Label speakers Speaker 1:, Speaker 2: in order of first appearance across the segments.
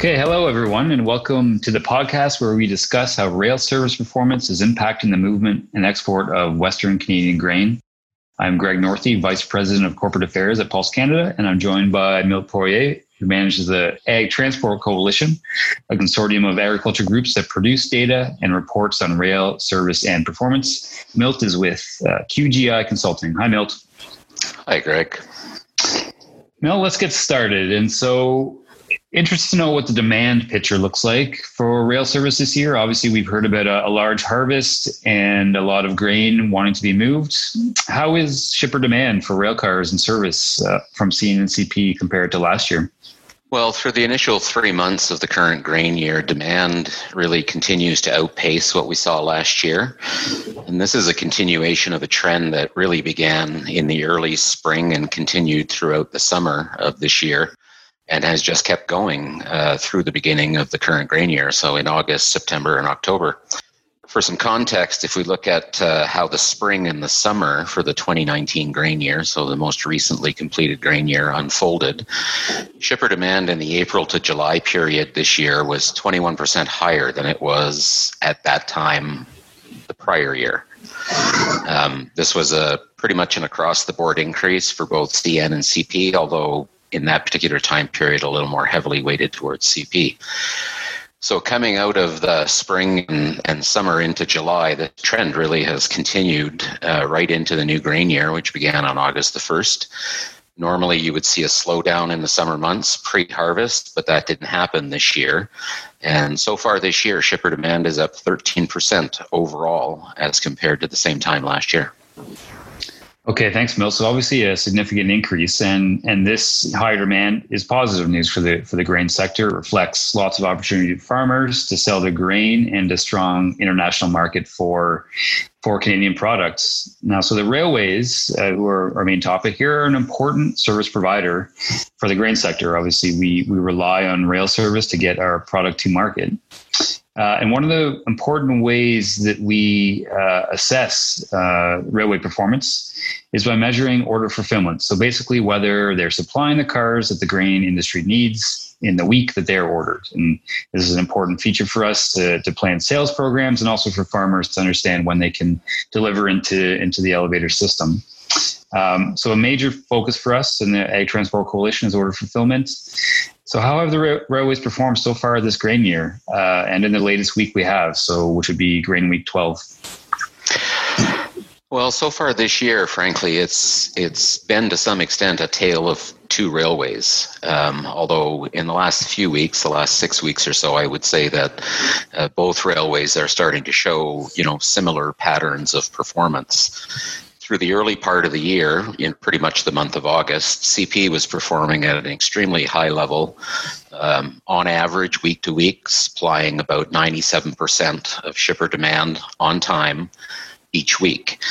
Speaker 1: Okay, hello everyone, and welcome to the podcast where we discuss how rail service performance is impacting the movement and export of Western Canadian grain. I'm Greg Northey, Vice President of Corporate Affairs at Pulse Canada, and I'm joined by Milt Poirier, who manages the Ag Transport Coalition, a consortium of agriculture groups that produce data and reports on rail service and performance. Milt is with uh, QGI Consulting. Hi, Milt.
Speaker 2: Hi, Greg.
Speaker 1: Milt, let's get started. And so, interested to know what the demand picture looks like for rail service this year. Obviously, we've heard about a, a, large harvest and a lot of grain wanting to be moved. How is shipper demand for rail cars and service uh, from CN and CP compared to last year?
Speaker 2: Well, through the initial three months of the current grain year, demand really continues to outpace what we saw last year. And this is a continuation of a trend that really began in the early spring and continued throughout the summer of this year and has just kept going uh, through the beginning of the current grain year, so in August, September, and October. For some context, if we look at uh, how the spring and the summer for the 2019 grain year, so the most recently completed grain year, unfolded, shipper demand in the April to July period this year was 21% higher than it was at that time the prior year. Um, this was a pretty much an across the board increase for both CN and CP, although in that particular time period a little more heavily weighted towards CP. So coming out of the spring and, summer into July, the trend really has continued uh, right into the new grain year, which began on August the 1st. Normally, you would see a slowdown in the summer months pre harvest, but that didn't happen this year. And so far this year, shipper demand is up 13% overall as compared to the same time last year.
Speaker 1: Okay, thanks, Milt. So obviously a significant increase, and and this higher demand is positive news for the for the grain sector. It reflects lots of opportunity for farmers to sell their grain and a strong international market for for Canadian products. Now, so the railways, uh, who are our main topic here, are an important service provider for the grain sector. Obviously, we we rely on rail service to get our product to market. Uh, and one of the important ways that we uh, assess uh, railway performance is by measuring order fulfillment. So basically, whether they're supplying the cars that the grain industry needs in the week that they're ordered. And this is an important feature for us to, to plan sales programs and also for farmers to understand when they can deliver into, into the elevator system. Um, so a major focus for us in the Ag Transport Coalition is order fulfillment. So, how have the ra- railways performed so far this grain year uh, and in the latest week we have, so which would be grain week 12?
Speaker 2: Well, so far this year, frankly, it's it's been to some extent a tale of two railways. Um, although in the last few weeks, the last six weeks or so, I would say that uh, both railways are starting to show you know similar patterns of performance through the early part of the year, in pretty much the month of August, CP was performing at an extremely high level. Um, on average, week to week, supplying about 97% of shipper demand on time each week.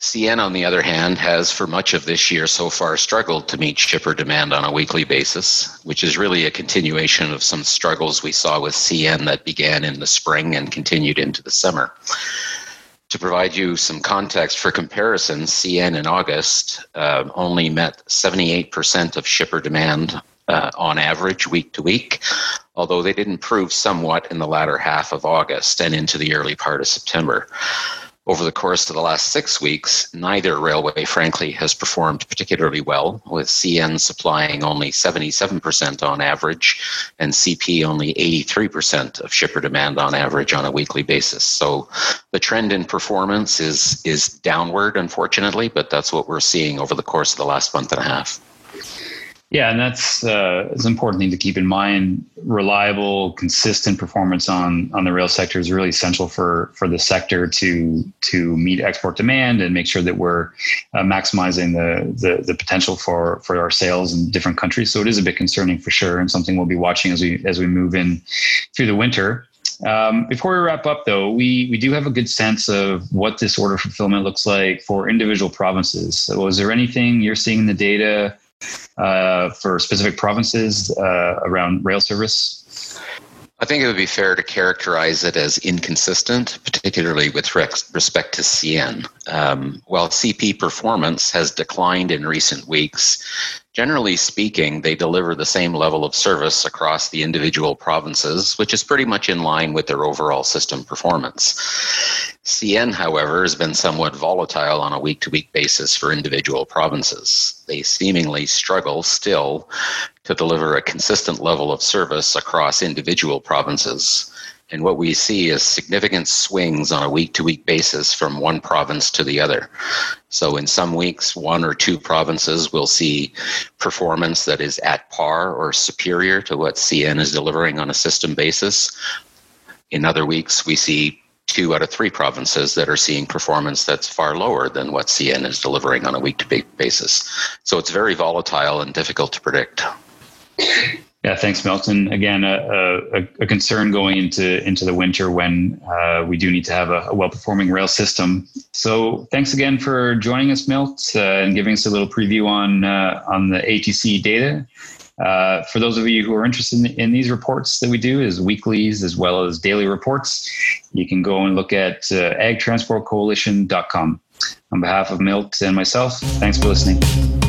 Speaker 2: CN, on the other hand, has for much of this year so far struggled to meet shipper demand on a weekly basis, which is really a continuation of some struggles we saw with CN that began in the spring and continued into the summer. To provide you some context for comparison, CN in August uh, only met 78% of shipper demand uh, on average week to week, although they did improve somewhat in the latter half of August and into the early part of September. Over the course of the last six weeks, neither railway, frankly, has performed particularly well, with CN supplying only 77% on average and CP only 83% of shipper demand on average on a weekly basis. So the trend in performance is, is downward, unfortunately, but that's what we're seeing over the course of the last month and a half.
Speaker 1: Yeah, and that's uh, an important thing to keep in mind. Reliable, consistent performance on on the rail sector is really essential for for the sector to to meet export demand and make sure that we're uh, maximizing the, the the potential for for our sales in different countries. So it is a bit concerning for sure, and something we'll be watching as we as we move in through the winter. Um, before we wrap up, though, we, we do have a good sense of what this order fulfillment looks like for individual provinces. So, is there anything you're seeing in the data uh, for specific provinces uh, around rail service?
Speaker 2: I think it would be fair to characterize it as inconsistent, particularly with respect to CN. Um, while CP performance has declined in recent weeks, Generally speaking, they deliver the same level of service across the individual provinces, which is pretty much in line with their overall system performance. CN, however, has been somewhat volatile on a week to week basis for individual provinces. They seemingly struggle still to deliver a consistent level of service across individual provinces. And what we see is significant swings on a week to week basis from one province to the other. So, in some weeks, one or two provinces will see performance that is at par or superior to what CN is delivering on a system basis. In other weeks, we see two out of three provinces that are seeing performance that's far lower than what CN is delivering on a week to week basis. So, it's very volatile and difficult to predict.
Speaker 1: Yeah, thanks, Milton. Again, a, a, a, concern going into into the winter when uh, we do need to have a, a well-performing rail system. So, thanks again for joining us, Milt, uh, and giving us a little preview on uh, on the ATC data. Uh, for those of you who are interested in, in, these reports that we do, as weeklies as well as daily reports, you can go and look at uh, agtransportcoalition.com. On behalf of Milt and myself, thanks for listening.